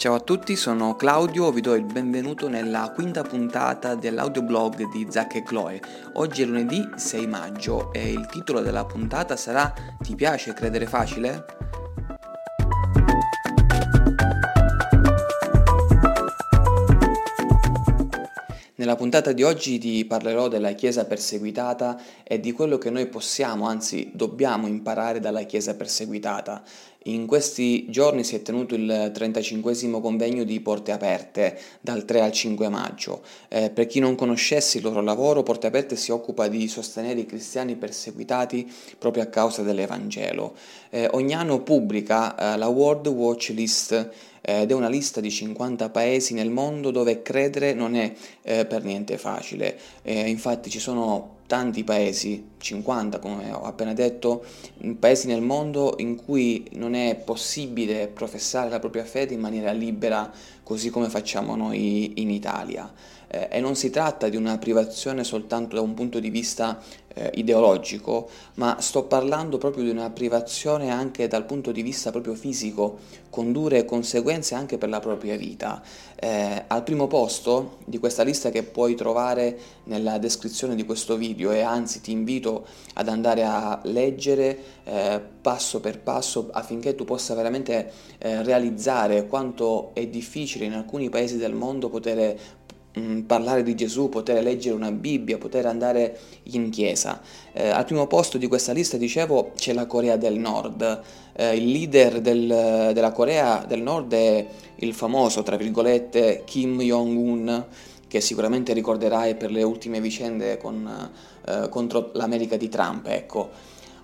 Ciao a tutti, sono Claudio, vi do il benvenuto nella quinta puntata dell'audioblog di Zac e Chloe. Oggi è lunedì 6 maggio e il titolo della puntata sarà Ti piace credere facile? Nella puntata di oggi ti parlerò della Chiesa perseguitata e di quello che noi possiamo, anzi dobbiamo imparare dalla Chiesa perseguitata. In questi giorni si è tenuto il 35 convegno di Porte Aperte dal 3 al 5 maggio. Eh, per chi non conoscesse il loro lavoro, Porte Aperte si occupa di sostenere i cristiani perseguitati proprio a causa dell'Evangelo. Eh, ogni anno pubblica eh, la World Watch List ed è una lista di 50 paesi nel mondo dove credere non è eh, per niente facile. Eh, infatti ci sono tanti paesi, 50 come ho appena detto, paesi nel mondo in cui non è possibile professare la propria fede in maniera libera così come facciamo noi in Italia. Eh, e non si tratta di una privazione soltanto da un punto di vista eh, ideologico, ma sto parlando proprio di una privazione anche dal punto di vista proprio fisico, con dure conseguenze anche per la propria vita. Eh, al primo posto di questa lista che puoi trovare nella descrizione di questo video e anzi ti invito ad andare a leggere eh, passo per passo affinché tu possa veramente eh, realizzare quanto è difficile in alcuni paesi del mondo poter Mm, parlare di Gesù, poter leggere una Bibbia, poter andare in chiesa. Eh, al primo posto di questa lista, dicevo, c'è la Corea del Nord. Eh, il leader del, della Corea del Nord è il famoso, tra virgolette, Kim Jong-un, che sicuramente ricorderai per le ultime vicende con, eh, contro l'America di Trump. Ecco.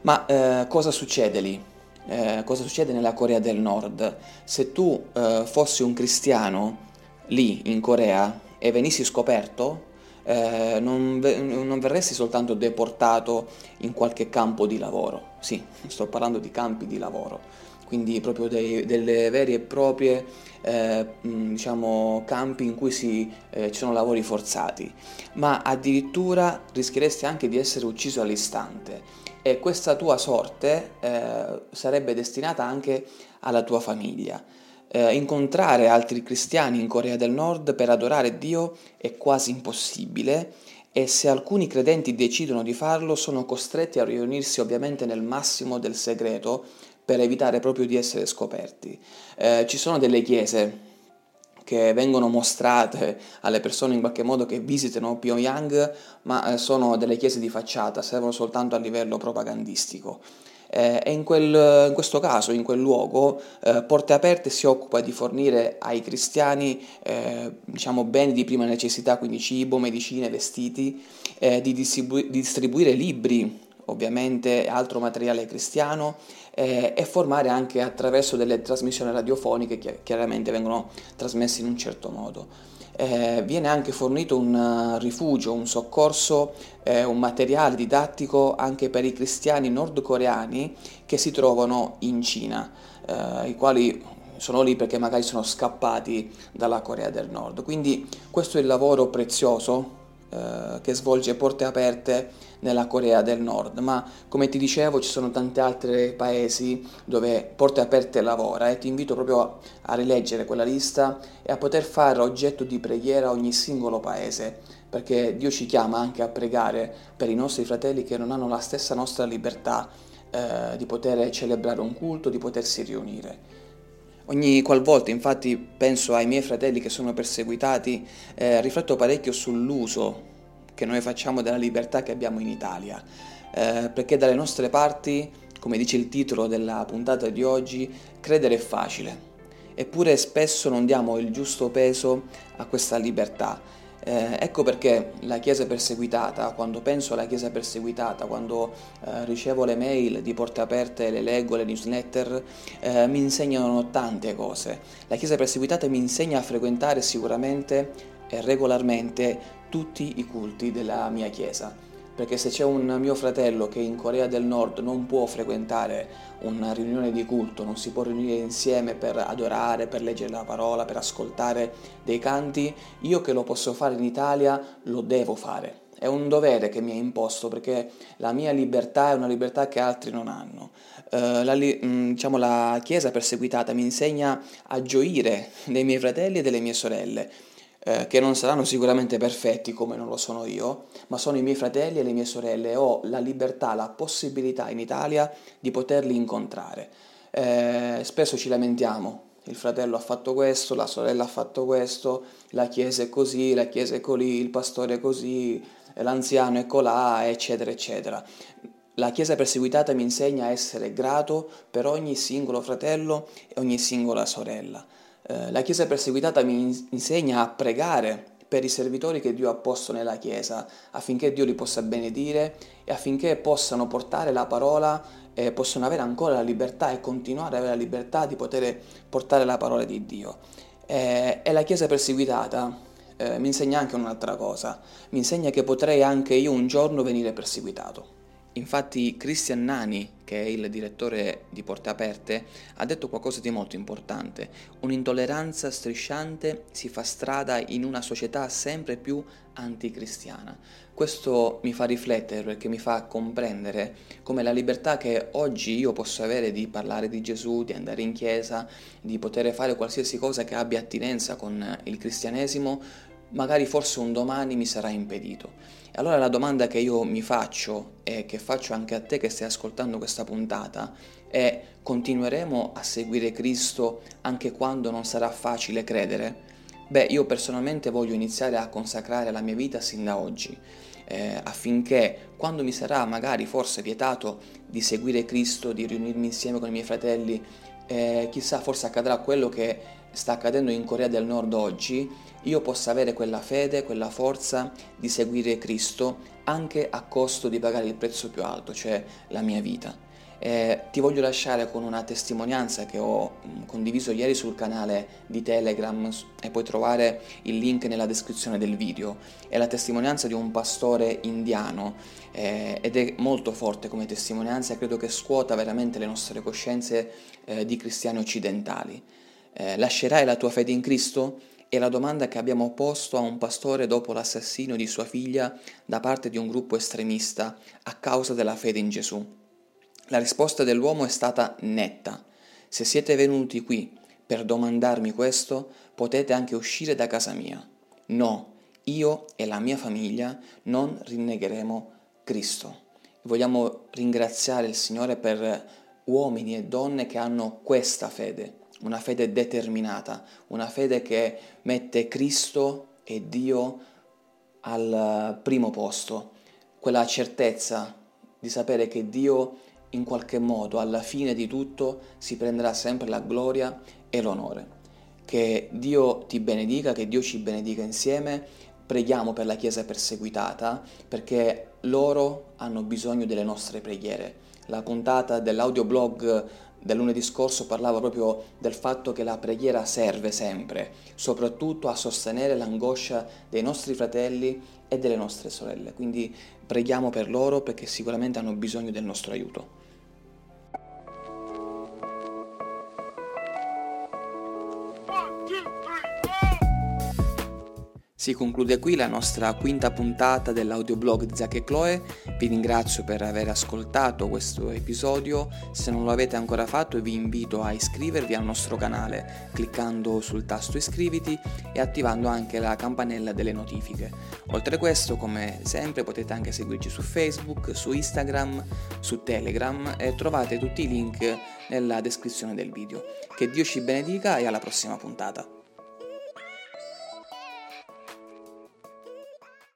Ma eh, cosa succede lì? Eh, cosa succede nella Corea del Nord? Se tu eh, fossi un cristiano lì in Corea, e venissi scoperto, eh, non, non, verresti soltanto deportato in qualche campo di lavoro, sì, sto parlando di campi di lavoro, quindi proprio dei, delle vere e proprie eh, diciamo, campi in cui si, eh, ci sono lavori forzati, ma addirittura rischieresti anche di essere ucciso all'istante. E questa tua sorte eh, sarebbe destinata anche alla tua famiglia eh, incontrare altri cristiani in Corea del Nord per adorare Dio è quasi impossibile e se alcuni credenti decidono di farlo sono costretti a riunirsi ovviamente nel massimo del segreto per evitare proprio di essere scoperti. Eh, ci sono delle chiese che vengono mostrate alle persone in qualche modo che visitano Pyongyang, ma eh, sono delle chiese di facciata, servono soltanto a livello propagandistico. Eh, e in, quel, in, questo caso, in quel luogo, eh, Porte Aperte si occupa di fornire ai cristiani eh, diciamo, beni di prima necessità, quindi cibo, medicine, vestiti, eh, di, distribu- di distribuire libri ovviamente altro materiale cristiano eh, e formare anche attraverso delle trasmissioni radiofoniche che chiaramente vengono trasmesse in un certo modo. Eh, viene anche fornito un uh, rifugio, un soccorso, eh, un materiale didattico anche per i cristiani nordcoreani che si trovano in Cina, eh, i quali sono lì perché magari sono scappati dalla Corea del Nord. Quindi questo è il lavoro prezioso eh, che svolge porte aperte nella Corea del Nord, ma come ti dicevo ci sono tanti altri paesi dove Porte Aperte lavora e ti invito proprio a, a rileggere quella lista e a poter fare oggetto di preghiera ogni singolo paese, perché Dio ci chiama anche a pregare per i nostri fratelli che non hanno la stessa nostra libertà eh, di poter celebrare un culto, di potersi riunire. Ogni qualvolta infatti penso ai miei fratelli che sono perseguitati, eh, rifletto parecchio sull'uso che noi facciamo della libertà che abbiamo in Italia, eh, perché dalle nostre parti, come dice il titolo della puntata di oggi, credere è facile, eppure spesso non diamo il giusto peso a questa libertà eh, ecco perché la Chiesa perseguitata, quando penso alla Chiesa perseguitata, quando eh, ricevo le mail di porte aperte, le leggo, le newsletter, eh, mi insegnano tante cose. La Chiesa perseguitata mi insegna a frequentare sicuramente e regolarmente tutti i culti della mia Chiesa. Perché se c'è un mio fratello che in Corea del Nord non può frequentare una riunione di culto, non si può riunire insieme per adorare, per leggere la parola, per ascoltare dei canti, io che lo posso fare in Italia lo devo fare. È un dovere che mi è imposto perché la mia libertà è una libertà che altri non hanno. Uh, la, mm, diciamo, la Chiesa perseguitata mi insegna a gioire dei miei fratelli e delle mie sorelle eh, che non saranno sicuramente perfetti come non lo sono io, ma sono i miei fratelli e le mie sorelle ho la libertà, la possibilità in Italia di poterli incontrare. Eh, spesso ci lamentiamo, il fratello ha fatto questo, la sorella ha fatto questo, la chiesa è così, la chiesa è colì, il pastore è così, l'anziano è colà, eccetera, eccetera. La Chiesa perseguitata mi insegna a essere grato per ogni singolo fratello e ogni singola sorella. Eh, la Chiesa perseguitata mi insegna a pregare per i servitori che Dio ha posto nella Chiesa, affinché Dio li possa benedire e affinché possano portare la parola e possano avere ancora la libertà e continuare ad avere la libertà di poter portare la parola di Dio. Eh, e la Chiesa perseguitata eh, mi insegna anche un'altra cosa, mi insegna che potrei anche io un giorno venire perseguitato. Infatti Christian Nani, che è il direttore di Porte Aperte, ha detto qualcosa di molto importante. Un'intolleranza strisciante si fa strada in una società sempre più anticristiana. Questo mi fa riflettere perché mi fa comprendere come la libertà che oggi io posso avere di parlare di Gesù, di andare in chiesa, di poter fare qualsiasi cosa che abbia attinenza con il cristianesimo, magari forse un domani mi sarà impedito. Allora la domanda che io mi faccio e che faccio anche a te che stai ascoltando questa puntata è continueremo a seguire Cristo anche quando non sarà facile credere? Beh, io personalmente voglio iniziare a consacrare la mia vita sin da oggi, eh, affinché quando mi sarà magari forse vietato di seguire Cristo, di riunirmi insieme con i miei fratelli, eh, chissà forse accadrà quello che sta accadendo in Corea del Nord oggi, io possa avere quella fede, quella forza di seguire Cristo anche a costo di pagare il prezzo più alto, cioè la mia vita. Eh, ti voglio lasciare con una testimonianza che ho mm, condiviso ieri sul canale di Telegram e puoi trovare il link nella descrizione del video. È la testimonianza di un pastore indiano eh, ed è molto forte come testimonianza e credo che scuota veramente le nostre coscienze eh, di cristiani occidentali. Eh, lascerai la tua fede in Cristo? È la domanda che abbiamo posto a un pastore dopo l'assassinio di sua figlia da parte di un gruppo estremista a causa della fede in Gesù. La risposta dell'uomo è stata netta. Se siete venuti qui per domandarmi questo, potete anche uscire da casa mia. No, io e la mia famiglia non rinnegheremo Cristo. Vogliamo ringraziare il Signore per uomini e donne che hanno questa fede una fede determinata, una fede che mette Cristo e Dio al primo posto, quella certezza di sapere che Dio in qualche modo alla fine di tutto si prenderà sempre la gloria e l'onore. Che Dio ti benedica, che Dio ci benedica insieme. Preghiamo per la Chiesa perseguitata perché loro hanno bisogno delle nostre preghiere. La puntata dell'audioblog del lunedì scorso parlava proprio del fatto che la preghiera serve sempre, soprattutto a sostenere l'angoscia dei nostri fratelli e delle nostre sorelle. Quindi preghiamo per loro perché sicuramente hanno bisogno del nostro aiuto. Si conclude qui la nostra quinta puntata dell'audioblog di Zac e Chloe. Vi ringrazio per aver ascoltato questo episodio. Se non lo avete ancora fatto vi invito a iscrivervi al nostro canale cliccando sul tasto iscriviti e attivando anche la campanella delle notifiche. Oltre a questo, come sempre, potete anche seguirci su Facebook, su Instagram, su Telegram e trovate tutti i link nella descrizione del video. Che Dio ci benedica e alla prossima puntata.